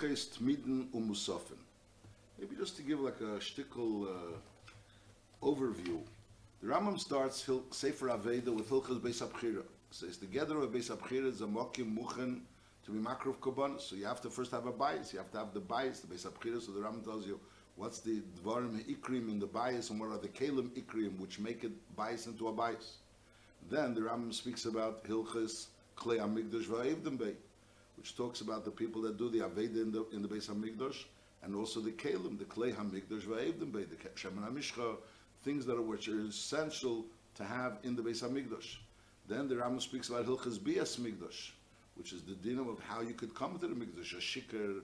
Hilches Tmiden Umusafin. Maybe just to give like a shtickle uh, overview. The Rambam starts Hil- Sefer Aveda with Hilches Beis Abchira. Says the gather of Beis Abchira is a mokim muchen to be makrov korbanos. So you have to first have a bias. You have to have the bias, the Beis Abchira. So the Rambam tells you what's the dvarim ikrim in the bias and what are the kalim ikrim which make it bias into a bias. Then the Rambam speaks about Hilches Klei Hamikdash Va'evdim Bey, which talks about the people that do the Aveda in the in the Beis Hamikdash, and also the Kalim, the Klei Hamikdash Va'evdim Bey, the Shemin HaMishcha, things that are which are essential to have in the Beis Hamikdash. Then the Rambam speaks about Hilchas Bias Mikdash, which is the dinam of how you could come to the Mikdash, a shikr,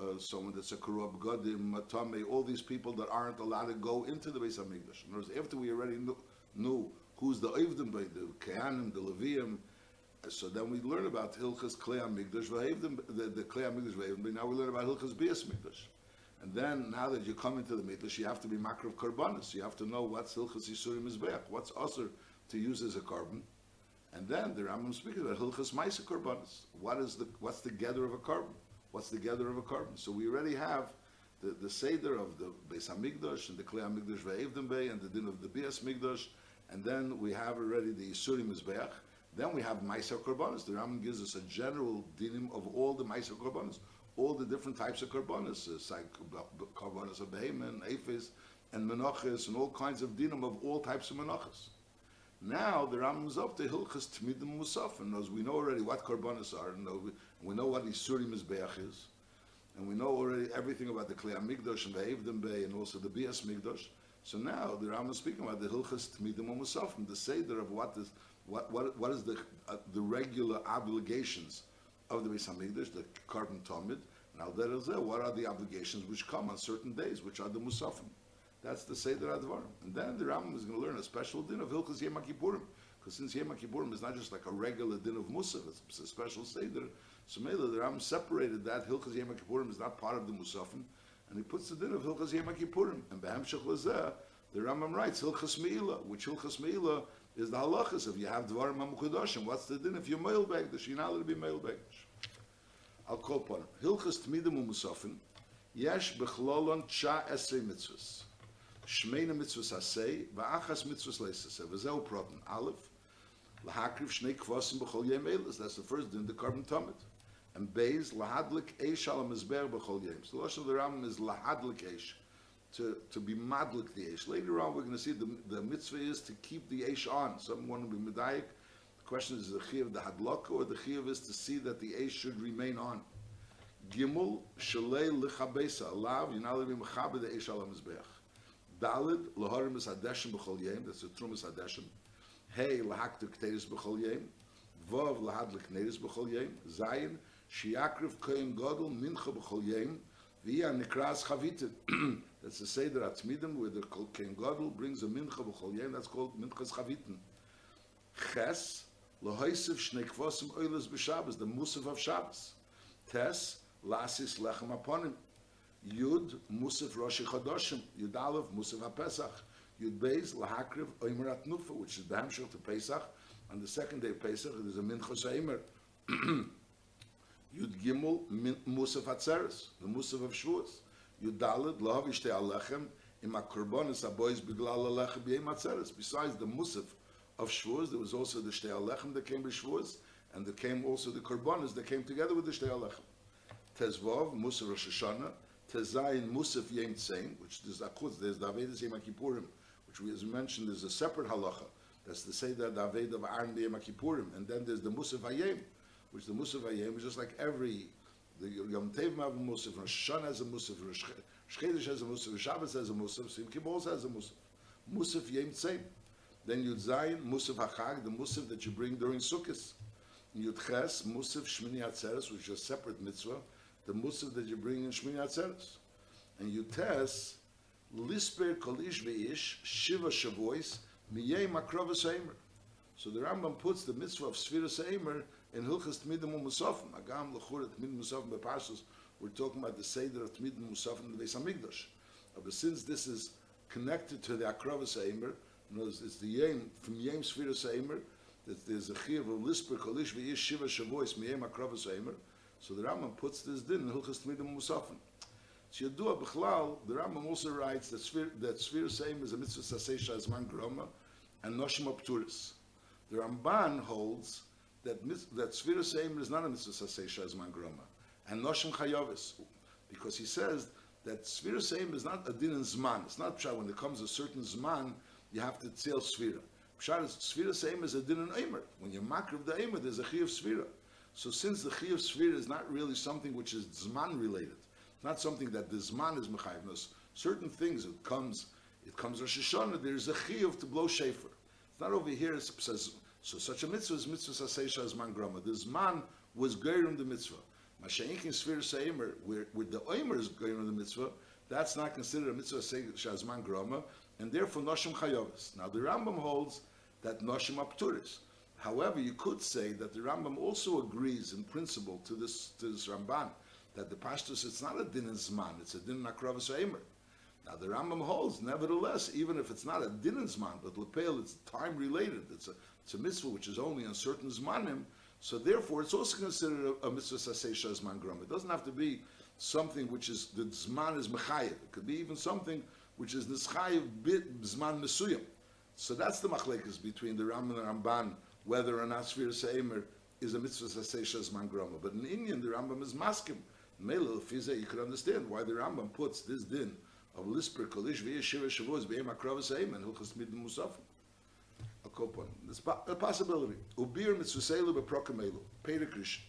uh, someone that's a korab godim, a tamei, all these people that aren't allowed to go into the Beis Hamikdash. In other words, after we already knew, knew who's the Oivdim the Kehanim, the Levium, so then we learn about Hilchas Klei HaMikdash v'Havdim, the, the Klei HaMikdash v'Havdim. Now we learn about Hilchas Bias Mikdash. And then now that you come into the Mikdash, you have to be Makrav Karbanis. You have to know what's Hilchas Yisurim Mizbeach, what's Asr to use as a korban. And then the Rambam speaks about Hilchas Maisa Karbanis. What is the, what's the gather of a korban? What's the gather of a korban? So we already have the, the Seder of the Beis HaMikdash and the Klei HaMikdash v'Havdim Bey and the din of the Bias Mikdash. And then we have already the Yisurim Mizbeach. Then we have Maisa Korbanos. The Rambam gives us a general dinim of all the Maisa Korbanos, all the different types of Korbanos, uh, like Korbanos of Behemoth, Aphes, and Menachas, and all kinds of dinim of all types of Menachas. Now the Rambam is up to Hilchas Tmidim Musaf, and as we know already what Korbanos are, and we, know what Isurim Mizbeach is, and we know already everything about the Klei Mikdash and the Evdim Bey, and also the Bias Mikdash. So now the Rambam is speaking about the Hilchas Tmidim Musaf, and the Seder of what is what, what, what is the, uh, the regular obligations of the Beis the korban Tamid, now there is there, what are the obligations which come on certain days, which are the Musafim. That's the Seder Advarim. And then the Rambam is going to learn a special din of Hilchas Yom because since Yom Kippurim is not just like a regular din of Musaf, it's a special Seder, so maybe the Rambam separated that, Hilchas Yom Kippurim is not part of the Musafim, and he puts the din of Hilchas Yom Kippurim. And Beham Shech Lazeh, the Rambam writes, Hilchas Me'ilah, which Hilchas Me'ilah is the halachas. If you have dvarim hamukudoshim, what's the din? If male begdish, you're not allowed to be. I'll call upon him. Hilchas tmidim umusafin, yesh bechlolon tcha esrei mitzvahs. Shmeina mitzvahs asay, va'achas mitzvahs leisasay. V'zeu problem. Aleph, lahakriv shnei kvosim b'chol yem elis. That's the first din, the carbon tamid. And beis, lahadlik eish al mizber b'chol yem. So the Lashon of the Rambam is lahadlik eish to, to be madlik the Eish. Later on, we're going to see the, the mitzvah is to keep the Eish on. Someone will be medayik. The question is the chiv the hadlaka or the chiv is to see that the Eish should remain on. Gimel shalei lichabesa alav yinal be mechabe the Eish al mizbeach. Dalid laharim is b'chol yem. That's the trumas hadeshem. Hey lahaktu kteris b'chol yem. Vav lahadlik nedis b'chol yem. Zayin shiakriv kohen gadol mincha b'chol yem. Via nikras chavitin. That's the Seder Atzmidim, where the Ken Gadol brings a mincha b'chol yem. That's called minchas chavitin. Ches lohoisiv shnei kvosim oilas b'Shabbos, the musaf of Shabbos. Tes lasis lechem aponim. Yud musaf rosh chodoshim. Yud aleph musaf haPesach. Yud beis lahakriv oimer atnufa, which is the hamshach to Pesach. On the second day of Pesach, there's a minchas oimer. Yud Gimel Musaf Atzeres, the Musaf of Shavuos. Yud Daled Lo Havishte Alechem Im HaKorbonis HaBois Biglal Alechem B'Yem Atzeres. Besides the Musaf of Shavuos, there was also the Shtei Alechem that came with Shavuos, and there came also the Korbanos that came together with the Shtei Alechem. Tezvov Musaf Rosh Hashanah, Tezayin Musaf Yem Tzein, which there's Akutz, there's Davedas Yom Kippurim, which we as mentioned is a separate halacha. That's to say that the of Yom Kippurim, and then there's the Musaf Hayem, which the Musaf Hayem is just like every the Yom Tov have a Musaf, Rosh Hashanah has a Musaf, Rosh Chodesh has a Musaf, Shabbos has a Musaf, Sim also has a Musaf. Musaf Yem Tzem. Then Yud Zayin, Musaf HaChag, the Musaf that you bring during Sukkot. Yud Ches, Musaf Shmini Atzeres, which is a separate mitzvah, the Musaf that you bring in Shmini Atzeres. And Yud Tes, Lisper Kolish Veish, Shiva Shavuos, Miyei Makrovas Eimer. So the Rambam puts the mitzvah of Sfiras Eimer in Hilchas Tmidim Musafim. Agam Lechur Tmidim Musafim Beparsos. We're talking about the Seder of Tmidim Musafim in the Beis Hamikdash. But since this is connected to the Akravas Eimer, it's the Yem, from Yem Sfiras Eimer, that there's a Chiv of Lisper Kolish Veish Shiva Shavuos Miyei Makrovas Eimer. So the Rambam puts this din in Hilchas Tmidim Musafin. Shiyadua B'chlal, the Rambam also writes that Svir, that Seim is a mitzvah sasesha as man groma, and Noshim Apturis. The Ramban holds that mis- that Svir Seim is not a mitzvah sasesha as man groma, and Noshim Chayovis, because he says that Svir Seim is not a din in Zman. It's not pshat when it comes a certain Zman, you have to tell Svira. Pshat is Svira Seim is a din in Eimer. When you makriv the Eimer, there's a chi of Svira. So since the chi of Svira is not really something which is Zman related, not something that the Zman is Mechayvnos, certain things it comes, it comes Rosh Hashanah, there's a chiyuv to blow shofar. It's not over here, it says, so such a mitzvah is mitzvah sasesha as man grama. This man was geirim the mitzvah. Masha'inkin Svir Seimer, where, where the Oimer is geirim the mitzvah, that's not considered a mitzvah sasesha as man grama, and therefore Noshim Chayovis. Now the Rambam holds that Noshim Apturis. However, you could say that the Rambam also agrees in principle to this, to this Ramban, that the pashtus it's not a din in zman, it's a din in akravas. Now the Rambam holds, nevertheless, even if it's not a din in zman, but lepel it's time related, it's a it's a mitzvah which is only on certain zmanim, so therefore it's also considered a, a mitzvah sasesha zman grom. It doesn't have to be something which is the zman is mechayev. It could be even something which is nischayev bit zman mesuyim. So that's the machlekes between the Ram and the Ramban, whether or not Sfir Seimer is a mitzvah sasesha zman groma. But in Indian, the Rambam is maskim. Mele, you could understand why the Rambam puts this din אבל לספר קודש ויהיה שבע שבוע, זה בהם הקרב הסעים, אני הולך לסמיד במוסף. על כל פון. It's a possibility. וביר מצווסלו בפרוקמלו, פרק ראשון.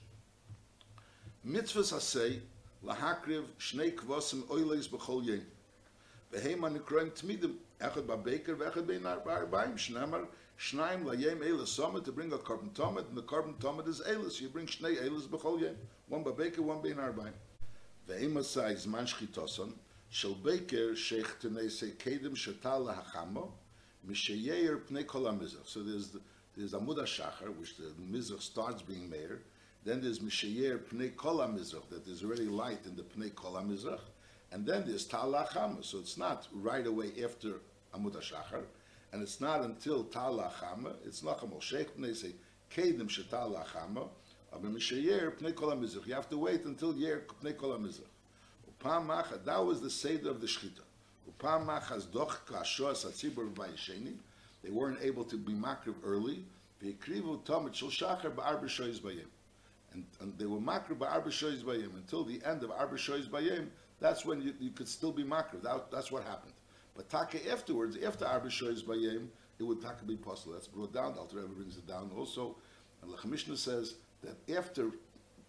מצווס עשי להקריב שני כבוסם אוילס בכל יום. והם הנקראים תמידים, אחד בבקר ואחד בין ארבעים, שנאמר, שניים ליום אילס סומת, to bring a carbon tomat, and the carbon tomat is אילס, you bring שני אילס בכל יום, one בבקר, one בין ארבעים. והם עשי זמן שחיתוסון, beker sheich tenei kedem shetal lahachamo, misheyeir pnei kol hamizrach. So there's the, there's Amud HaShachar, which the mizrach starts being mayor. Then there's misheyeir pnei kol hamizrach, that there's already light in the pnei kol hamizrach. And then there's tal lahachamo. So it's not right away after Amud HaShachar and it's not until Tal Lachama, it's Lacham al Sheikh Pnei say, Kedim Shetal Lachama, aber Mishayer Pnei Kol HaMizrach. You have to wait until Yer Pnei Kol HaMizrach. That was the Seder of the Shechita. They weren't able to be makriv early. And, and they were makriv Ba'ar B'shoyz Bayim. Until the end of Ar B'shoyz Bayim, that's when you, you could still be makriv. That, that's what happened. But taka afterwards, after Arba Shoyz Bayim, it would taka be possible. That's brought down. The Alter Rebbe brings it down also. And the Mishnah says that after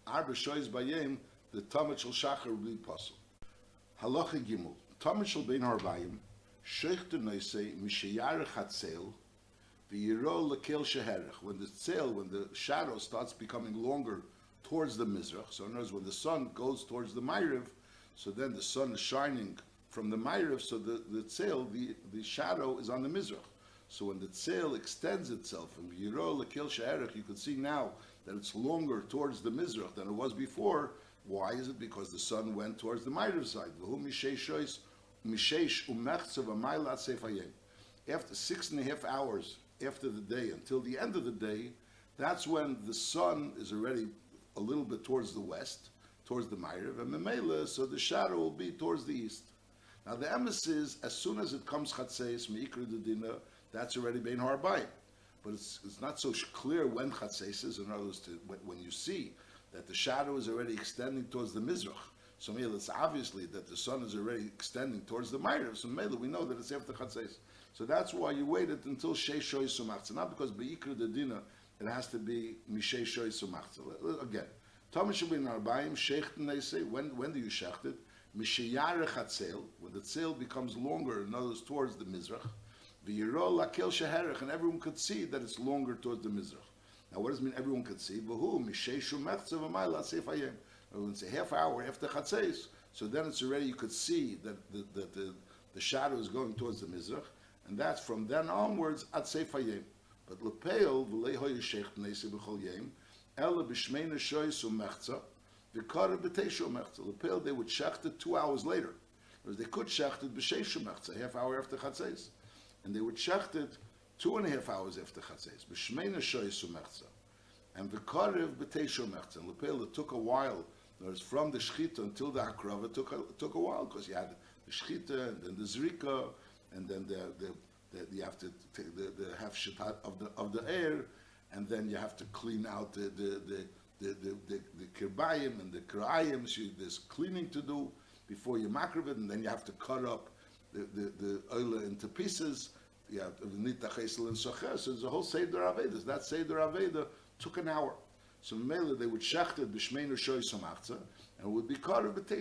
Arba Shoyz Bayim, the Tamid Shel Shachar will be possible. Halacha Gimel. Tamid Shel Bein Harbayim, Sheikh Noisei, Mishayar Chatzel, V'yiro Lekel Sheherech. When the tzel, when the shadow starts becoming longer towards the Mizrach, so in other words, when the sun goes towards the Ma'ariv, so then the sun is shining from the Ma'ariv, so the, the tzel, the, the shadow is on the Mizrach. So when the tzel extends itself from Yiro Lekil She'erech, you can see now that it's longer towards the Mizrach than it was before. Why is it? Because the sun went towards the Ma'ariv side. After six and a half hours after the day until the end of the day, that's when the sun is already a little bit towards the west, towards the Ma'ariv, and the Mela, so the shadow will be towards the east. Now the emes is as soon as it comes chatzeis meikra dedina, that's already bein harbayim. But it's, it's not so clear when chatzeis is. In other words, to, when, when, you see that the shadow is already extending towards the mizrach, so maybe it's obviously that the sun is already extending towards the ma'ariv. So maybe we know that it's after chatzeis. So that's why you waited until shei shoy sumachza, not because beikra dedina it has to be mishei shoy sumachza. Again, Thomas Shabin Arbayim shechten they say when when do you shecht it? Mishiyare Chatzel, when the tzel becomes longer, in other words, towards the Mizrach, V'yiro Lakel Sheherech, and everyone could see that it's longer towards the Mizrach. Now, what does it mean everyone could see? V'hu, Mishei Shumechze V'mayla Seifayim. When it's a half hour after Chatzeis, so then it's already, you could see that the, the, the, the shadow is going towards the Mizrach, and that's from then onwards at Seifayim. But Lepeil, V'leiho Yishech B'nei B'chol Yem, Ela B'shmeina Shoy Sumechza, the Kara B'teishu Mechza. Lepel, they would shecht it two hours later. Because they could shecht it B'sheishu Mechza, half hour after Chatzes. And they would shecht it two and a half hours after Chatzes. B'shmeina Shoyisu Mechza. And the Karev b'teisho mechza. And Lepel, it took a while. There's from the Shechita until the Hakrava, took a, took a while, because you had the Shechita, and then the Zrika, and then the, the, the you have to take the, the half shitat of the, of the air, and then you have to clean out the, the, the, the, the, the, the kirbayim and the kirayim, so there's cleaning to do before you makrav it, and then you have to cut up the, the, the oila into pieces, have nita chesel and socher, so a whole Seder Avedas. That Seder Aveda took an hour. So Mela, they would shecht it b'shmeinu shoy somachza, and would be cut of b'tei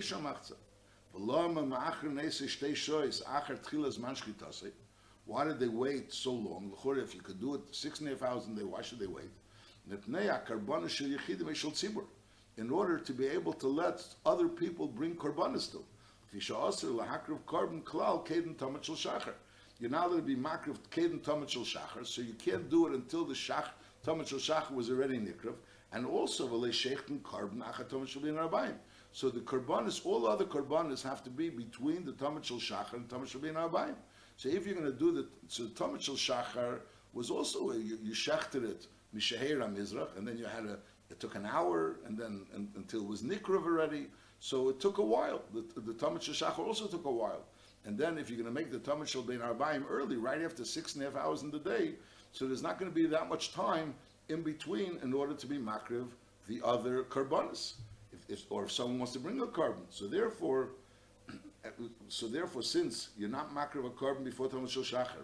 tchilas manshkitase. Why did they wait so long? If you could do it six and a half hours a day, why should they wait? In order to be able to let other people bring korbanos to. Tamat shel. You're now going to be makriv keden tamat shel shachar, so you can't do it until the shach tamat shel shachar was already nikriv, and also v'le shechten korban achat tamat shel bin. So the korbanos, all other korbanos have to be between the tamat shel shachar and tamat shel bin. So if you're going to do the so tamat shel shachar was also you, you shechted it mishaher mizrach, and then you had a it took an hour, and then and, until it was nikriv already. So it took a while. The, the Tamid Shachar also took a while. And then if you're going to make the Tamid Shal Bein Arbaim early, right after six and a half hours in the day, so there's not going to be that much time in between in order to be makriv the other karbanis, if, if, or if someone wants to bring a korban. So therefore, so therefore, since you're not makriv a korban before Tamid Shal Shachar,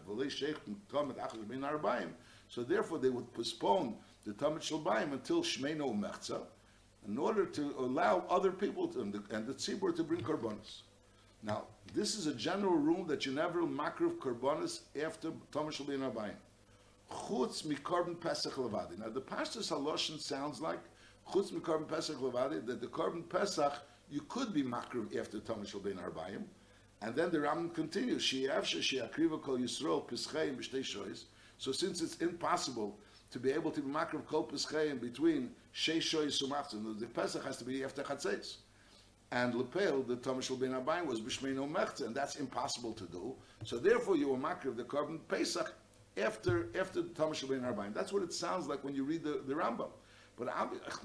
so therefore they would postpone the Tamid Shal Baim until Shmeino Mechza, in order to allow other people to, and the, tzibur to bring korbanos. Now, this is a general rule that you never makriv korbanos after Tomash Bin Abayim. Chutz mikorban pesach levadi. Now, the Pashtus Haloshin sounds like chutz mikorban pesach levadi, that the korban pesach you could be makriv after Tomash Bin Abayim. And then the Ram continues, She'afsha she'akriva kol Yisrael pischei b'shtei shoyes. So since it's impossible to be able to be makriv kol in between Sheishoy Sumachton. The Pesach has to be after Chatzes. And Lepel, the Tomashal Ben Abayim, was Bishmeino Mechta, and that's impossible to do. So therefore, you were of the korban Pesach after after the Abayim. That's what it sounds like when you read the, the Rambam. But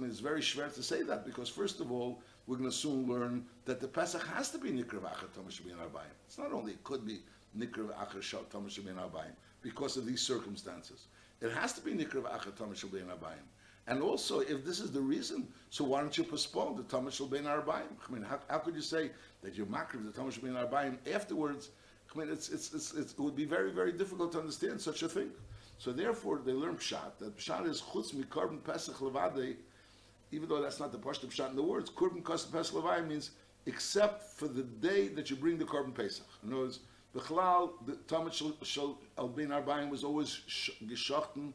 it's very schwer to say that because first of all, we're going to soon learn that the Pesach has to be Nikra Acher Tomashal Ben Abayim. It's not only it could be Nikra Acher Tomashal Ben Abayim because of these circumstances. It has to be Nikra Acher Tomashal Ben Abayim. And also, if this is the reason, so why don't you postpone the Tamid Shal Bein Arbaim? I mean, how, how could you say that you're makriv the Tamid Shal Bein Arbaim afterwards? I mean, it's, it's, it's, it would be very, very difficult to understand such a thing. So therefore, they learn pshat. That pshat is chutz mikorban pesach levade, even though that's not the pashto pshat in the words. Korban pesach levade means except for the day that you bring the korban pesach. In other words, the chalal, the Tamid Shal Bein Arbaim was always geschachten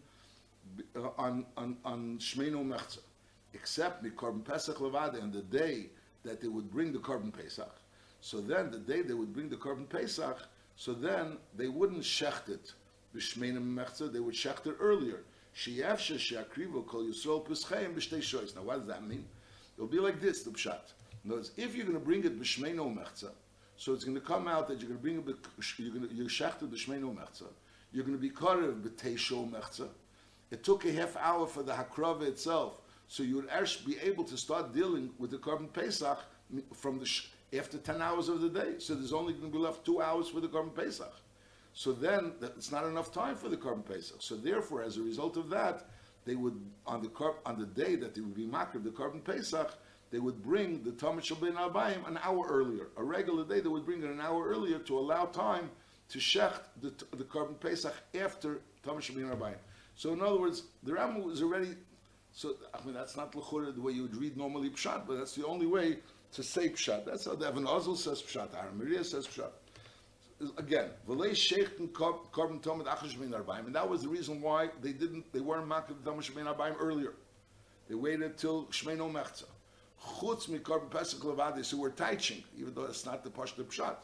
on on on Shmeinu Mechza, except the Korban Pesach Levada, and the day that they would bring the Korban Pesach. So then, the day they would bring the Korban Pesach, so then they wouldn't shecht it b'Shmeinu Mechza, they would shecht it earlier. Sheyavshe she'akrivo kol Yisrael Peschayim b'shtei shoyis. Now, what does that mean? It'll be like this, the pshat. In other words, if you're going to bring it b'Shmeinu Mechza, so it's going to come out that you're going to bring it, you're going to, you're shechted b'Shmeinu Mechza, you're going to be karev b'Teisho Mechza, it took a half hour for the Hakrava itself. So you would actually be able to start dealing with the Korban Pesach from the sh- after 10 hours of the day. So there's only going to be left two hours for the Korban Pesach. So then it's not enough time for the Korban Pesach. So therefore, as a result of that, they would, on the on the day that they would be makriv the Korban Pesach, they would bring the Tamid Shabbat Abayim an hour earlier. A regular day, they would bring it an hour earlier to allow time to shecht the, the Korban Pesach after Tamid Shabbat Abayim. So in other words, the Rambam was already. So I mean, that's not the way you would read normally pshat, but that's the only way to say pshat. That's how the Even HaEzel says pshat. Har HaMoriah says pshat. Again, v'lei sheikh korban tomid achash min arbaim, and that was the reason why they didn't, they weren't makriv tomid min arbaim earlier. They waited till shmeino mechza. Chutz mi korban pesach so we're teaching, even though it's not the pashto pshat.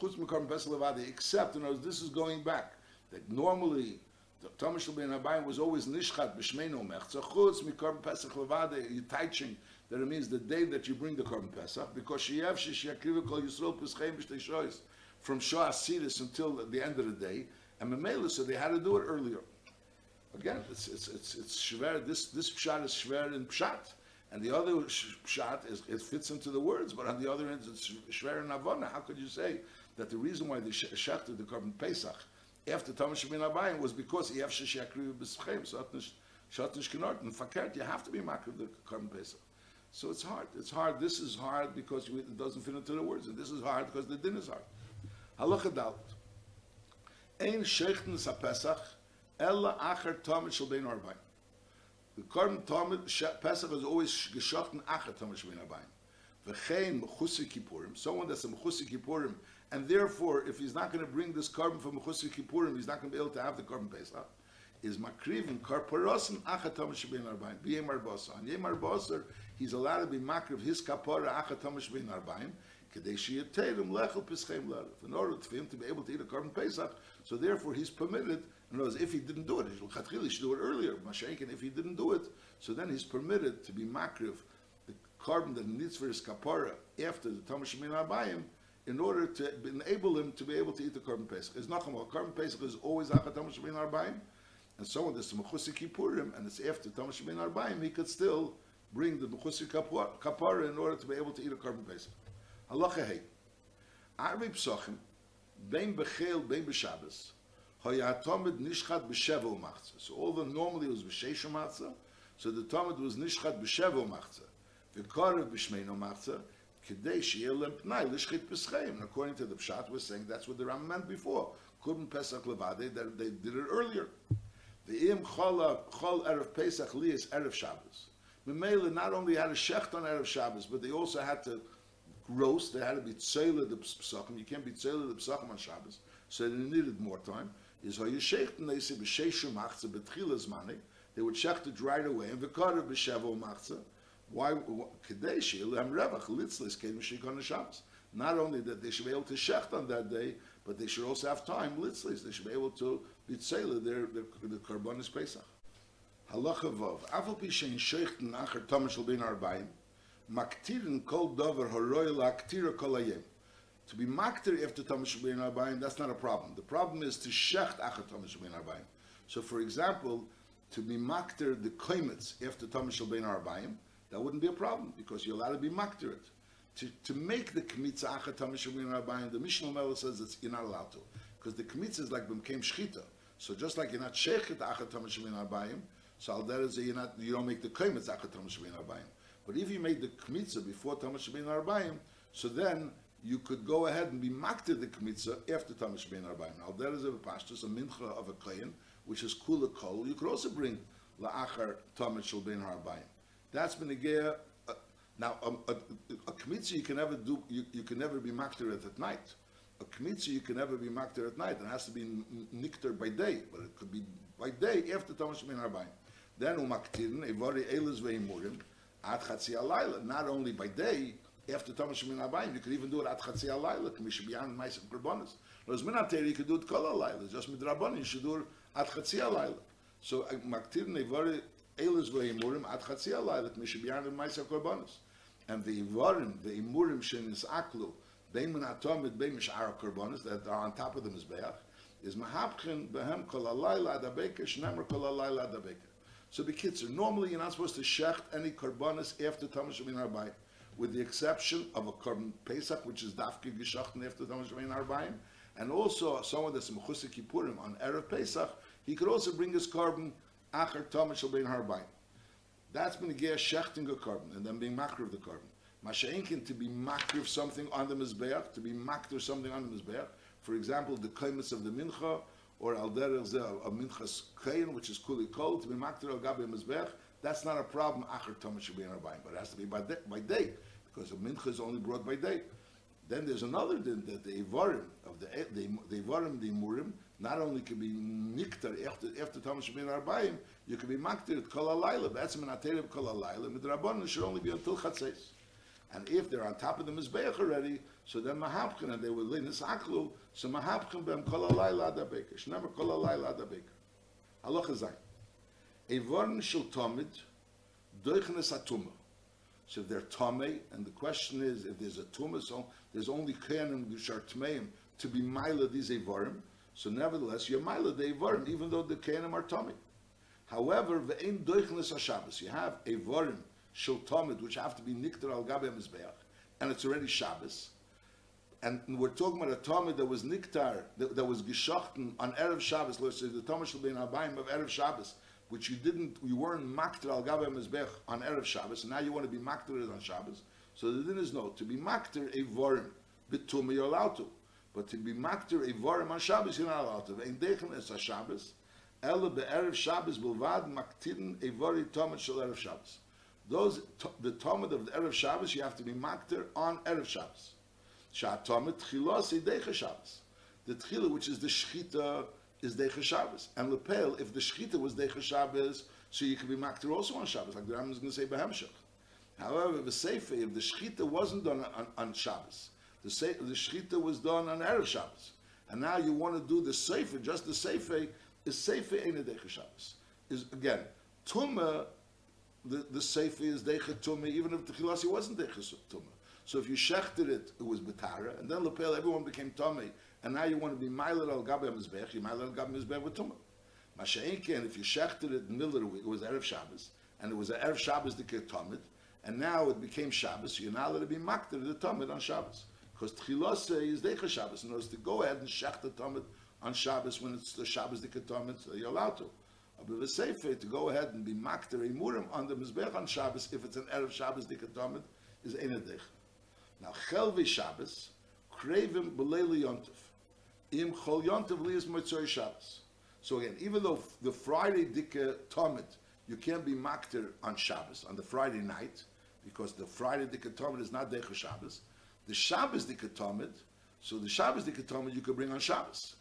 Chutz mi korban pesach levadi, except, in other words, this is going back. That normally the Thomas Ben Abayim was always nishchat b'shmeinu mechza chutz mikorban Pesach levade. You're teaching that it means the day that you bring the korban Pesach because sheyev sheyakrivu kol Yisrael pescheim b'shtei from Shah Asidis until the end of the day and Memela so they had to do it earlier. Again, it's it's it's it's shver. This this pshat is shver in pshat, and the other sh- pshat is it fits into the words, but on the other end, it's shver in avona. How could you say that the reason why they sh- shechted the korban pesach after Thomas Shemin Abayim was because he have sheshakri b'schem, so shatnish kenort and fakert. You have to be makriv the korban pesach. So it's hard. It's hard. This is hard because it doesn't fit into the words, and this is hard because the din is hard. Halacha dalet. Ein shechten sa pesach ella acher tamid shel bein arbaim. The tamid sh- pesach is always geschochten acher tamid shel bein arbaim. V'chein mechusi kippurim, someone that's a mechusi kippurim, and therefore, if he's not going to bring this korban from mechusi kippurim, he's not going to be able to have the korban pesach. Is makrivin karporosin achatam shebin arbaim b'yem arbasa. On yem he's allowed to be makriv his kapara achatam shebin arbaim kedei sheyeterim lechel pischem lerav. In order for him to be able to eat a korban pesach, so therefore he's permitted. In other words, if he didn't do it, he should do it earlier. Mashenkin, if he didn't do it, so then he's permitted to be makriv the korban that he needs for his kapara after the Thomas Shemin Abayim in order to enable him to be able to eat the carbon pesach. It's not carbon pesach is always after Thomas Shemin Abayim, and so on. There's Mechusi Kippurim, and it's after Thomas Shemin Abayim. He could still bring the Mechusi kapara in order to be able to eat a carbon pesach. Halacha hey, Arbi Psochim, Bein Bechel, Bein B'Shabbos, Hoyatomid Nishchat B'Shevo Machzah. So although normally it was B'Shesha Matzah, so the Talmud was Nishchat B'Shevo Machzah. V'Korev B'Shmeino Machzah, Kedei Sheyeh Lem Pnai B'Scheim. And according to the Pshat, we're saying that's what the Ram meant before. Couldn't Pesach Levade, that they did it earlier. V'im Chol Chol Erev Pesach Lias Erev Shabbos. Memela not only had a shecht on Erev Shabbos, but they also had to roast. They had to be tzeilah the psachim. You can't be tzeilah the psachim on Shabbos, so they needed more time. Is how you shechten they say b'sheishu machzah b'tchilas mani. They would shecht it right away and v'karev b'shevo machzah. Why? Not only that they should be able to shecht on that day, but they should also have time litzlis. They should be able to be tzeilah their their the karbonis pesach. Halacha vav. Afal pi shein shechten acher bin arbaim. Maktirin kol dover horoy laktira kol hayem. To be maktir after Thomas Shabbat Arbaim, that's not a problem. The problem is to shecht after Thomas Shabbat Arbaim. So, for example, to be maktir the koimetz after Thomas Shabbat Arbaim, that wouldn't be a problem because you're allowed to be maktir it. To, to make the kmitza Shabbat Arbaim, the Mishnah Mela says that you're not allowed to because the kmitza is like b'mkeim shchita. So just like you're not shechet Shabbat Arbaim, so al derez you're not you don't make the Thomas Shabbat Arbaim. But if you made the kmitza before Thomas Shabbat Arbaim, so then you could go ahead and be makted the kmitza after Shabbat Arbaim. Now there is a pashtus, a mincha of a kohen, which is kula kol. You could also bring la'achar Shabbat Arbaim. That's been a uh, now um, a, a, a kmitza you can never do. You, you can never be makter it at night. A kmitza you can never be makter at night. It has to be nikter by day, but it could be by day after Thomas Shabbat Arbaim. Then umaktirin evari elis veimurim at chatzi alayla. Not only by day after Thomas Shemin Abayim, you could even do it at chatzi alayla. K'mish b'yan ma'is and korbanos. Whereas minater you could do it kol alayla. Just midrabanan you should do it at chatzi alayla. So maktirin evari elis veimurim at chatzi alayla. K'mish b'yan ma'is and korbanos. And the ivarim, the imurim shenis aklu, bein min atomid, bein mishar korbanos that are on top of the mizbeach, is mahapchin behem kol alayla adabeka, shnemer kol alayla adabeka. So the kids are normally you're not supposed to shecht any korbanos after Thomas Shemin Arbaim, with the exception of a korban Pesach, which is dafke geschachten after Thomas Shemin Arbaim, and also someone that's mechusa kippurim on erev Pesach, he could also bring his korban acher Thomas Shemin Arbaim. That's been a gear shechting a korban and then being makriv the korban. Masha'inkin to be makriv something on the mizbeach, to be makriv something on the mizbeach. For example, the kaimus of the mincha or al derech a minchas kain, which is kuli kol, to be makter al gabi mizbech, that's not a problem. Acher Thomas should be in Arbaim, but it has to be by day, by day because a mincha is only brought by day. Then there's another din that the ivarim of the the, the ivarim the murim not only can be niktar after after Thomas be Arbaim, you can be makter at kol alayla. That's min aterev kol alayla. Midrabanan should only be until chatzes. And if they're on top of the mizbeach already, so then mahapchen and they will lay nisaklu. So mahapchen bem kol alayla adabeka. Shnemer kol alayla adabeka. Halacha zayin. Evorn shel tomid doichnes atuma. So if they're tame, and the question is, if there's a tumah, so there's only kayanim are tmeim to be mila these evorim. So nevertheless, you're evorim, even though the kayanim are tame. However, ve'ein doichlis Shabbos. You have a vorim shel tamid which have to be niktar al mizbeach, and it's already Shabbos. And we're talking about a tamid that was niktar, that, that was geschachten on erev Shabbos. Let's say the tamid shall be in abayim of erev Shabbos, which you didn't, you weren't maktar al mizbeach on erev Shabbos, and now you want to be maktar on Shabbos. So the din is no to be maktar a vorim bitum you're allowed to, but to be maktar a vorim on Shabbos you're not allowed to. Ve'ein deichem es Shabbos. Ela be'erev Shabbos bilvad maktirin a vori tamid shel erev Shabbos. Those the tamid of the erev Shabbos you have to be makter on erev Shabbos. Shat tamid tchilas deicha Shabbos. The tchila which is the shchita is deicha Shabbos, and lepel if the shchita was deicha Shabbos, so you could be makter also on Shabbos, like the Rambam is going to say behemshach. However, the seife if the shchita wasn't done on, on Shabbos, the se, the shchita was done on erev Shabbos, and now you want to do the seife, just the seife is Seife Ein Deicha Shabbos. Is again, Tumah, the, the Seife is Deicha Tumah, even if the wasn't Deicha Tumah. So if you shechted it, it was Betara, and then Lepel, everyone became Tumah, and now you want to be Mailer al Gabi Mizbech, you Mailer al Gabi Mizbech with Tumah. Masha'inken, if you shechted it in the the week, it was Erev Shabbos, and it was Erev Shabbos the Tamid, and now it became Shabbos, so you're not allowed to be Makter the Tamid on Shabbos. Because Tchilase is Deicha Shabbos, order to go ahead and shech the Tamid on Shabbos when it's the Shabbos the Ketomit, so you're allowed to. But the Sefer, to go ahead and be makter a murim on the Mizbech on Shabbos, if it's an Erev Shabbos the Ketomit, is Einadech. Now, Chelvi Shabbos, Kravim B'leili Yontif. Im Chol Yontif Lias Motzoi Shabbos. So again, even though the Friday Dika Tomit, you can't be makter on Shabbos, on the Friday night, because the Friday Dika Tomit is not Decha Shabbos. The Shabbos Dika Tomit, so the Shabbos Dika Tomit you could bring on Shabbos.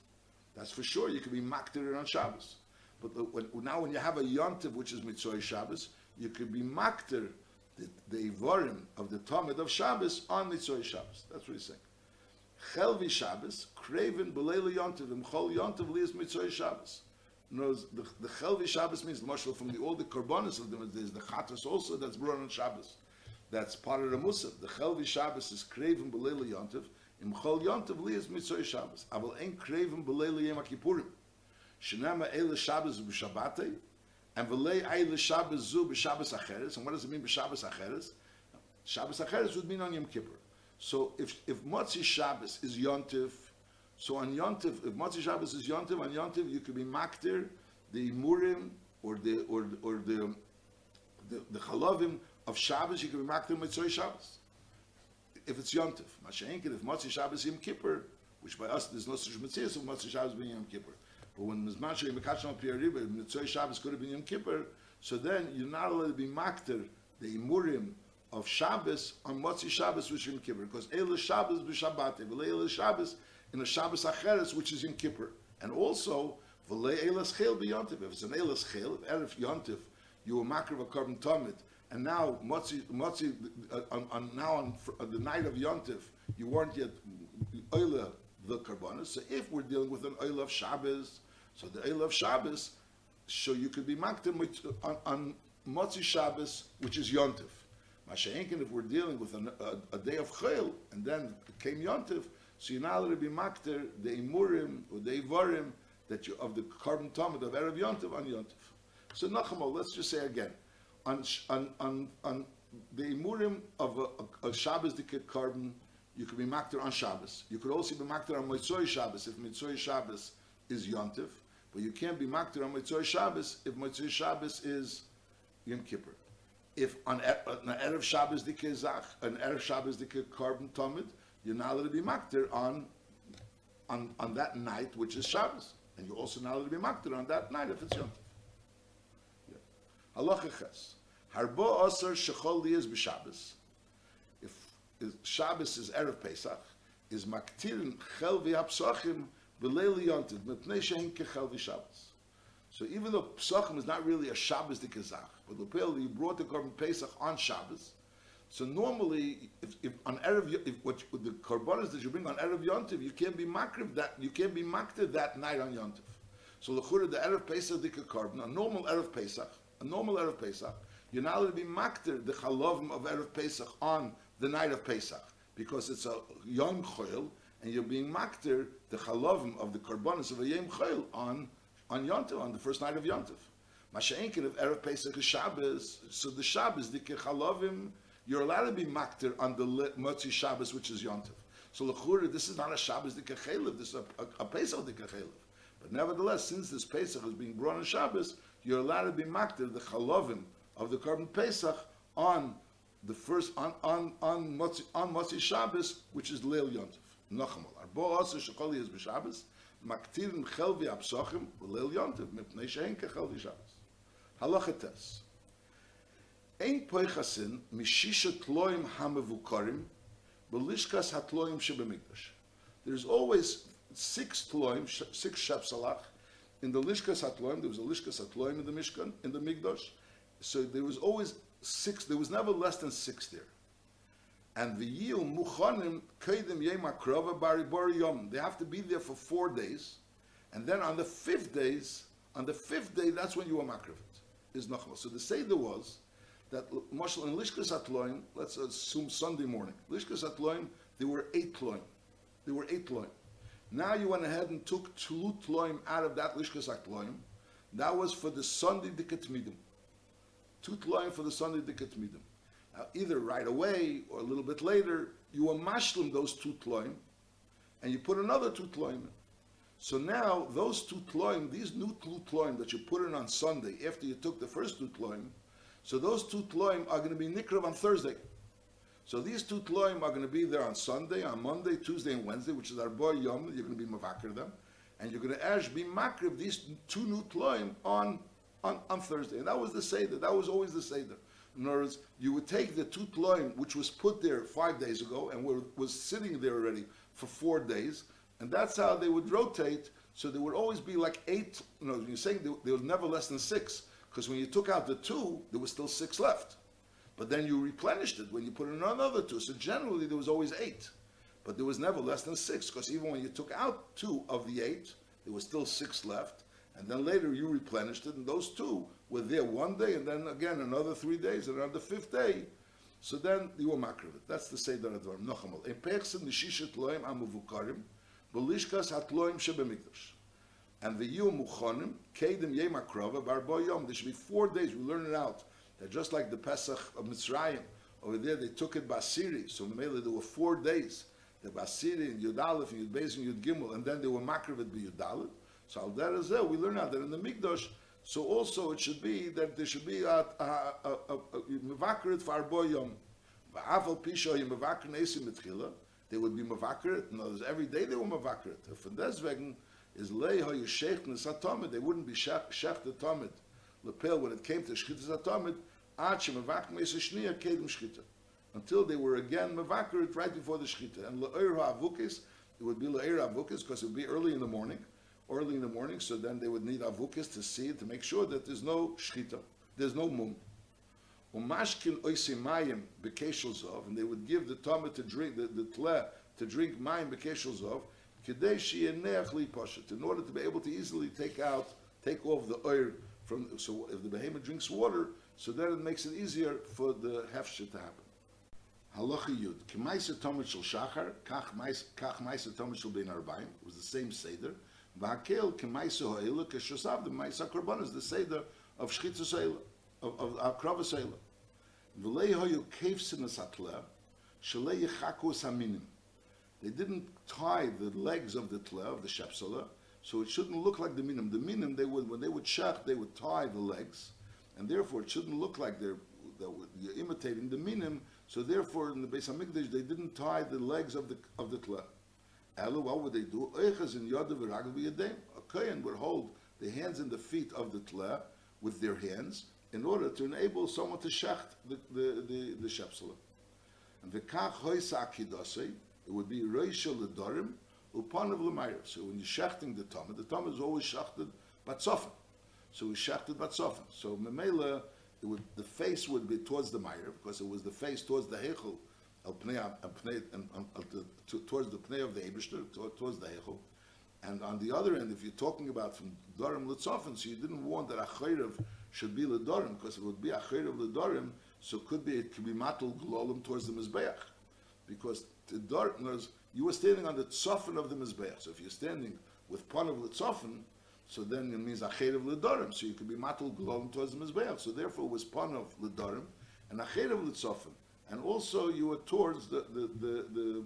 That's for sure. You can be makter on Shabbos. But the, when, now when you have a yontiv, which is mitzvah Shabbos, you could be makter the, ivorim of the Tamid of Shabbos on mitzvah Shabbos. That's what he's saying. Chelvi Shabbos, craven belela yontiv, chol yontiv lias mitzvah Shabbos. Knows the, the Chelvi Shabbos means marshal from the all the korbanos of them. There's the chatas also that's brought on Shabbos. That's part of the musaf. The Chelvi Shabbos is Kraven belela yontiv. Im chol yontav li is mitzvah Shabbos. Aval ein krevim b'leil yom kippurim. Shenema eile Shabbos b'Shabbatei, and v'lei eile Shabbos zu b'Shabbos acheres. And what does it mean b'Shabbos acheres? Shabbos acheres would mean on Yom Kippur. So if if Motzi Shabbos is yontiv, so on yontiv, if Motzi Shabbos is yontiv, on yontiv you could be maktir the murim or the or or the the, the of Shabbos. You can be maktir mitzvah Shabbos if it's Yontif. Masha'enkin, if Motzi Shabbos Yom Kippur, which by us there's no such mitzvah, so Motzi Shabbos being Yom Kippur. But when Mizman Shei Mekachon Piyar Riba, Mitzvah Shabbos could have been Yom Kippur, so then you're not allowed to be makter, the imurim of Shabbos on Motzi Shabbos, which is Yom Kippur, because Eila Shabbos b'Shabbate, V'lei Eila Shabbos in a Shabbos Acheres, which is Yom Kippur. And also, V'lei Eila Schel b'Yontif, if it's an Eila Schel, if Erev Yontif, you were makar of a korban tomid, and now Motzi, Motzi uh, on, on, now on, on, the night of Yontif, you weren't yet Oila the Karbonis. So if we're dealing with an Oila of Shabbos, so the Oila of Shabbos, so you could be Maktim on, on Motzi Shabbos, which is Yontif. Masha'enkin, if we're dealing with an, a, a, day of Chayil, and then came Yontif, so you're not allowed to be Makter, the Imurim, or the Ivarim, that you, of the korban tomid of Erev Yontif on Yontif. So Nachamo, let's just say again, on on on, on the imurim of a, a, a Shabbos dikit korban, you could be makter on Shabbos. You could also be makter on Mitzvah Shabbos if Mitzvah Shabbos is Yontif, but you can't be makter on Mitzvah Shabbos if Mitzvah Shabbos is Yom Kippur. If on, on erev Shabbos dikit zach, an erev Shabbos dikit korban tamid, you're not allowed to be makter on on on that night, which is Shabbos, and you're also not allowed to be makter on that night if it's Yontif. Halacha ches. Harbo Osir Shechol Liyaz b'Shabbos. If, Shabbos is Erev Pesach, is maktirin chel v'hapsachim b'leil yontiv, mepnei shehin kechel v'Shabbos. So even though Pesachim is not really a Shabbos de Kazach, but the Pele, you brought the Korban Pesach on Shabbos, so normally, if, if on Erev, if what the Korbanos that you bring on Erev Yontiv, you can't be makriv that, you can't be makriv that night on Yontiv. So the Chura, the Erev Pesach Dika Korban, a normal Erev Pesach, a normal Erev Pesach, you're not allowed to be makter the chalovim of Erev Pesach on the night of Pesach because it's a young choil and you're being makter the chalovim of the korbanos of a yom choil on on Yontif, on the first night of Yontif. Masha'enkin of Erev Pesach is Shabbos, so the Shabbos, the Kechalovim, you're allowed to be makter on the Motzi Shabbos, which is Yontif. So Lechura, this is not a Shabbos the Kechelev, this is a, a, a Pesach the Kechelev. But nevertheless, since this Pesach is being brought on Shabbos, you're allowed to be makter the Chalovim of the Korban Pesach on the first on on on Motzi on Motzi Shabbos, which is Leil Yontif. Nochamal. Arbo also shekoli is b'Shabbos, maktirim chelvi absochim Leil Yontif mipnei shein kechelvi Shabbos. Halacha tes. Ein poichasin mishisha tloim hamevukarim belishkas hatloim shebemikdash. There's always six tloim, six shepsalach. In the lishkas hatloim, there was a lishkas hatloim in the Mishkan, in the Mikdash. So there was always six, there was never less than six there. And the yil muchanim kedim yema krova bari yom. They have to be there for four days. And then on the fifth days, on the fifth day, that's when you are makravit, is nachmal. So the Seder was, that Marshal in Lishkas Atloim, let's assume Sunday morning, Lishkas Atloim, there were eight Tloim. There were eight Tloim. Now you went ahead and took two Tloim out of that Lishkas Atloim. That was for the Sunday Dikatmidim. Two Tloim for the Sunday Dikatmidim. Now, either right away or a little bit later, you were mashlim those two Tloim, and you put another two Tloim. So now, those two Tloim, these new two Tloim that you put in on Sunday, after you took the first two Tloim, so those two tloim are going to be nikrav on Thursday. So these two tloim are going to be there on Sunday, on Monday, Tuesday, and Wednesday, which is our boy yom. You're going to be mavakir them, and you're going to ash be makriv these two new tloim on, on on Thursday. And that was the seder. That was always the seder. In other words, you would take the two tloim which was put there five days ago and were, was sitting there already for four days, and that's how they would rotate. So there would always be like eight. You know, you're saying there, there was never less than six. Because when you took out the two, there was still six left. But then you replenished it when you put in another two. So generally there was always eight. But there was never less than six, because even when you took out two of the eight, there was still six left. And then later you replenished it, and those two were there one day, and then again another three days, and on the fifth day. So then you were makravit. That's the Seder Advarim. Nochamal. Pechsen Nishishet Loim Amuvukarim, Belishkas Hatloim Shebemikdash and the Yom Muchonim, Kedim Yema Krova, Barbo Yom. There should be four days. We learn it out. That just like the Pesach of Mitzrayim, over there they took it Basiri. So mainly there were four days. The Basiri and Yud Aleph and Yud and Yud Gimel, and then they were Makravet by Yud Aleph. So Al Derazeh, we learn out that in the Mikdash, so also it should be that there should be a Mevakret for Arbo Yom. V'aval Pisha Yom Mevakret Nesim Mitchila. They would be other words, every day they were Mevakret. From deswegen, is leha yeshech nesatomid. They wouldn't be shech the tomid lapel when it came to shchita satomid. Until they were again mavakerit right before the shchita. And le'er avukis it would be le'er avukis because it would be early in the morning, early in the morning. So then they would need avukis to see to make sure that there's no shchita, there's no mum. Umashkin oisimayim bekeshel zov, and they would give the tomid to drink the, the tle to drink mayim bekeshel zov in order to be able to easily take out, take off the oil from, so if the behemoth drinks water, so then it makes it easier for the hefsher to happen. Halacha Yud, Kemaisa Tomit Shel Shachar, Kach Maisa Tomit Shel Ben Arbaim, was the same Seder. V'hakel Kemaisa Ho'ela, Keshosav, the Maisa Korban is the Seder of Shchitza Seila, of, of Akrava Seila. V'lei Ho'yu Kefsin Asatleh, Shalei Yechaku Saminim. They didn't tie the legs of the tle, of the shepsala, so it shouldn't look like the minim. The minim, they would, when they would shach, they would tie the legs, and therefore it shouldn't look like they're, they're imitating the minim, so therefore in the Beis HaMikdash, they didn't tie the legs of the, of the tle. Ella, what would they do? A kohen would hold the hands and the feet of the tle with their hands in order to enable someone to shacht the, the, the, the shepsala. And the kach hoisa akidosei, it would be Reisha Ledorim, Upan of Lemayr. So when you're shechting the Tamid, the Tamid is always shechted Batzofen. So we shechted Batzofen. So Memela, would, the face would be towards the Meir, because it was the face towards the Hechel, towards the Pnei of the Ebershter, towards the Hechel. And on the other end, if you're talking about from Dorim Litzofen, so you didn't want that Achayrav should be Ledorim, because it would be Achayrav Ledorim, so it could be, it could be Matul Glolim towards the Mizbeach. Because the darkness, you were standing on the tzofan of the mizbeach. So if you're standing with panav l'tzofan, So then it means acherev ledorim. So you could be matul glowing towards the mizbeach. So therefore it was pon of ledorim and acherev litzofim. And also you were towards the the the the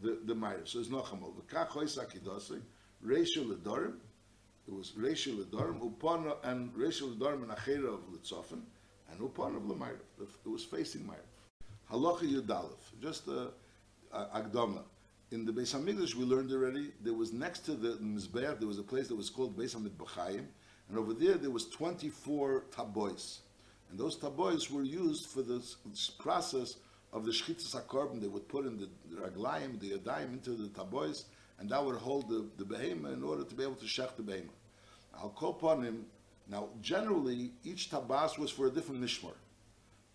the, the Meir. So it's Nochamol. V'kach hois akidosei, ratio ledorim, it was ratio ledorim, upon and ratio ledorim and achera of litzofim, and upon of lemeir. It was facing Meir. Halacha Yudalef, just a, a agdama. In the Beis Hamikdash, we learned already, there was next to the Mizbeach, there was a place that was called Beis Hamizbachayim, and over there, there was 24 tabois. And those tabois were used for this, this process of the shchitzas hakorban. They would put in the, raglayim, the yadayim into the tabois, and that would hold the, the behema in order to be able to shech the behema. I'll call upon him. Now, generally, each tabas was for a different mishmar.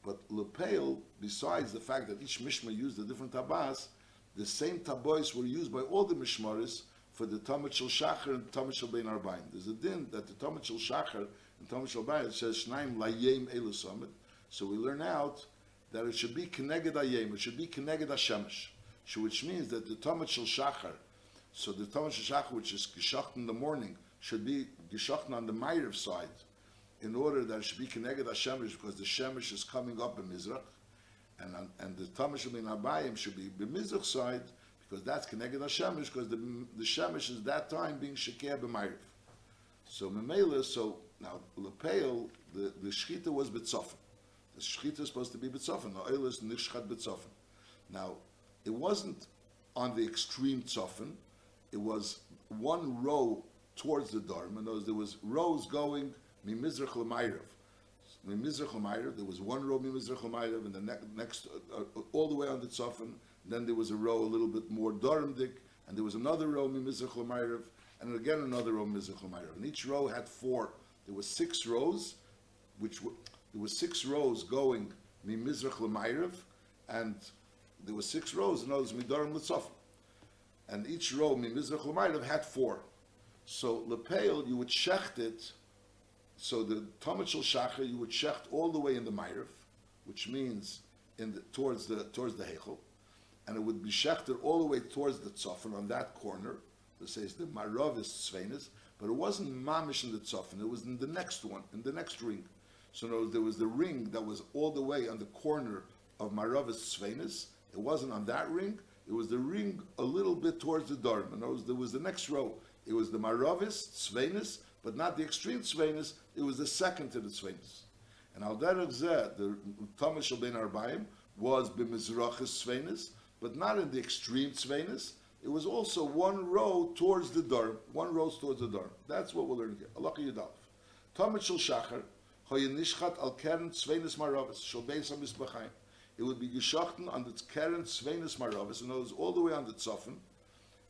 But Lepel, besides the fact that each mishmar used a different tabas, the same tabois were used by all the mishmaris for the Tamid Shel Shachar and Tamid Shel Bein Arbaim. There's a din that the Tamid Shel Shachar and Tamid Shel Bein says Shnaim Layem Elu So we learn out that it should be Keneged Ayem, it should be Keneged Hashemesh, which means that the Tamid Shel Shachar, so the Tamid Shel Shachar, which is Geshacht in the morning, should be Geshacht on the Ma'irav side, in order that it should be Keneged Hashemesh, because the Shemesh is coming up in Mizrach, and, um, and the Tamid Shel Bein Arbaim should be the Mizrach side, because that's connected to Shemesh, because the, the Shemesh is that time being Shekeh b'Mayriv. So Memela, so now Lepeil, the, the Shechita was B'tzofen. The Shechita is supposed to be B'tzofen. The oil is Nishchat B'tzofen. Now, it wasn't on the extreme Tzofen, it was one row towards the Dharm, and those, there was rows going Mimizrach L'Mayriv. L'Mayriv, there was one row Mimizrach L'Mayriv, and the ne- next, uh, uh, all the way on the Tzofen, then there was a row a little bit more Dormdik, and there was another row Mimizrach L'Mayrav, and again another row Mimizrach L'Mayrav. And each row had four. There were six rows, which were, there was six rows going Mimizrach L'Mayrav, and there were six rows, and others Midorim L'Tzof. And each row Mimizrach L'Mayrav had four. So Lepeil, you would shecht it, so the Tamid Shel Shachar, you would shecht all the way in the Mayrav, which means in the, towards the towards the Hechel and it would be shechter all the way towards the tzofan on that corner. It says the marav is tzvenis, but it wasn't mamish in the tzofan. It was in the next one, in the next ring. So words, there was the ring that was all the way on the corner of marav is tzvenis. It wasn't on that ring. It was the ring a little bit towards the dharm. In words, there was the next row. It was the maravis tzvenis, but not the extreme tzvenis. It was the second to the tzvenis. And al derech the Tamid Shal Ben Arbaim was b'mizrachis tzvenis, but not in the extreme tzvenis. It was also one row towards the door, one row towards the door. That's what we're learning here. Allah Yudalef. Tamid Shel Shachar, Nishchat al Keren Tzvenis Maravis, Shal Beis HaMizbachayim. It would be geschachten on the Keren Tzvenis Maravis, and it all the way on the Tzofen,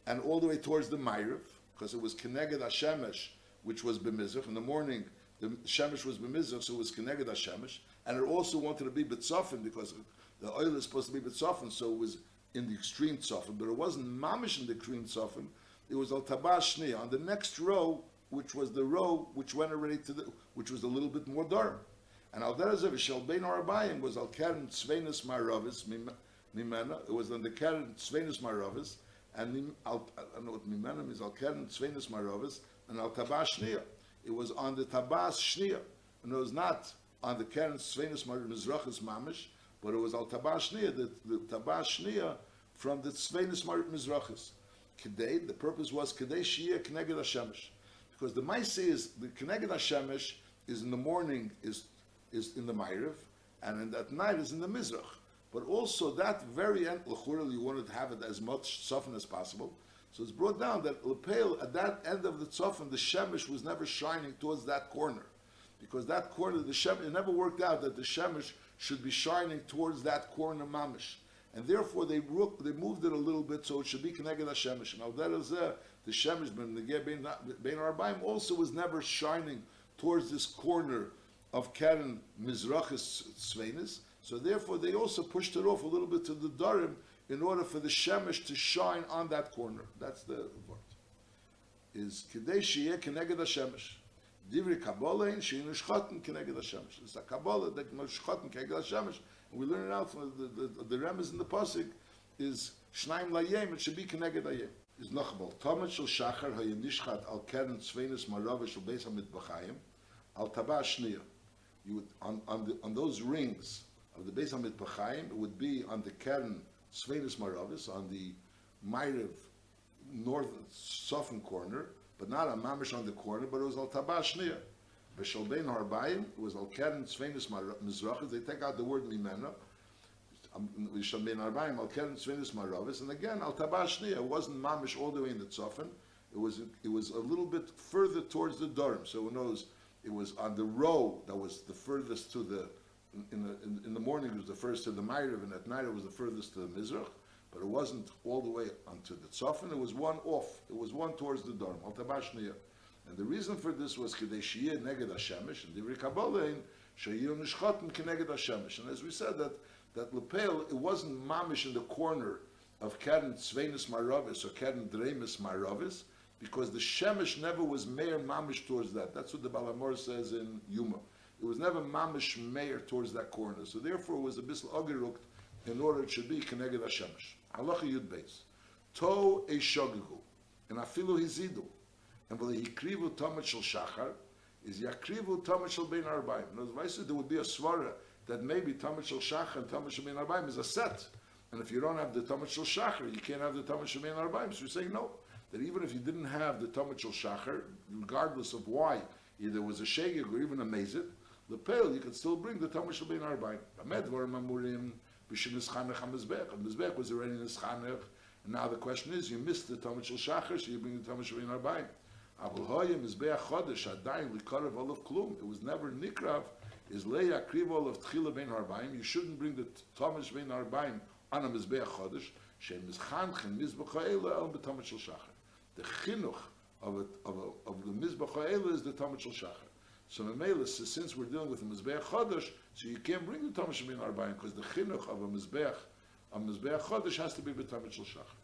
and all the way towards the Ma'irav, because it was Keneged HaShemesh, which was B'mizrach. In the morning, the Shemesh was B'mizrach, so it was Keneged HaShemesh, and it also wanted to be B'tzofen, because the oil is supposed to be B'tzofen, so it was in the extreme tzofim, but it wasn't mamish in the extreme tzofim. It was al tabashni on the next row, which was the row which went already to the, which was a little bit more dark. And al derazav shel bein arabayim was al keren tzvenus maravis mimena. It was on the keren tzvenus maravis, and I don't know what mimena means. Al keren tzvenus maravis and al tabashnia. It was on the tabas shnia, and it was not on the keren tzvenus Mizrachis mamish but it was al tabashnia, the, the tabashnia from the Marit Mizrachis. Kedei, the purpose was Kedei Shia Kneged Hashemesh. Because the Maisi is, the Kneged Hashemesh is in the morning, is, is in the Ma'iriv, and in that night is in the Mizrach. But also that very end, L'churel, you wanted to have it as much soften as possible. So it's brought down that Lepel, at that end of the tzofan, the Shemesh was never shining towards that corner. Because that corner, the Shemesh, it never worked out that the Shemesh should be shining towards that corner mamish. And therefore they they moved it a little bit so it should be connected to Shemesh. Now that is uh, the Shemesh Ben Arbaim also was never shining towards this corner of Karen Mizrachis Svenis. So therefore they also pushed it off a little bit to the Darim in order for the Shemesh to shine on that corner. That's the word. Is Kedei Shiyeh Keneged HaShemesh. Divri Kabbalah in Shein Shchoten Keneged Hashemesh. It's a Kabbalah that Shchoten Keneged Hashemesh. And we learn it out from the, the, the, the Remes in the Pasuk is Shnaim Layem, it should be Keneged Hayem. is noch mal Tomet shel Shachar hay nishchat al kern tzvenis marave shel beis hamidbachayim al taba shniya. You would on on the on those rings of the beis hamidbachayim it would be on the kern tzvenis maravis on the Ma'ariv north southern corner, but not on mamish on the corner, but it was al taba shniya. B'shel bein harbayim it was al kern tzvenis mizrachis. They take out the word mimena. Um, B'shel bein harbayim al kern tzvenis maravis, and again al taba shniya. It wasn't mamish all the way in the tzofan. It was it was a little bit further towards the Durham. So who knows? It was on the row that was the furthest to the in the in, in the morning it was the first to the Ma'ariv, and at night it was the furthest to the Mizrach. But it wasn't all the way onto the Tzofan. It was one off. It was one towards the Durham. Al. And the reason for this was Kedeshiyeh neged Hashemish and divrei Kabbalah sheyir nishchoten keneged Hashemish. And as we said that that lepel it wasn't mamish in the corner of Keren Tzvenis Maravis or Keren Dremis Maravis because the Shemesh never was mayor mamish towards that. That's what the Balamor says in Yuma. It was never mamish mayor towards that corner. So therefore it was a bisl ogerukt in order it should be Keneged Hashemesh. Halacha Yud Beis. To e shogigu. And afilu hizidu. And v'le hikrivu tomet shel shachar is yakrivu tomet shel bein arbaim. In other words, there would be a svara that maybe tomet shel shachar and tomet shel bein arbaim is a set. And if you don't have the tomet shel shachar, you can't have the tomet shel bein arbaim. So you're saying no. That even if you didn't have the tomet shel shachar, regardless of why, either it was a shegig or even a mezit, the pale you could still bring the shel bein arbaim. Amed var mamurim b'shem nischanech ha-mizbech. And mizbech was already nischanech. And now the question is, you missed the tomet shel shachar, so you bring the shel bein arbaim. Avol hoya mizbeach chodesh adayin likarev olav klum. It was never nikrav. Is leya krivo of tchila ben harbaim. You shouldn't bring the tomash ben harbaim on a mizbeach chodesh. Shem mizchanchen mizbech ha'ela el b'tomash shel shachar. The chinuch of, it, of, of the mizbech ha'ela is the tomash shel shachar. So Mamela says, since we're dealing with a mizbeach chodesh, so you can't bring the tomash ben harbaim because the chinuch of a mizbeach, a mizbeach chodesh has to be b'tomash shel shachar.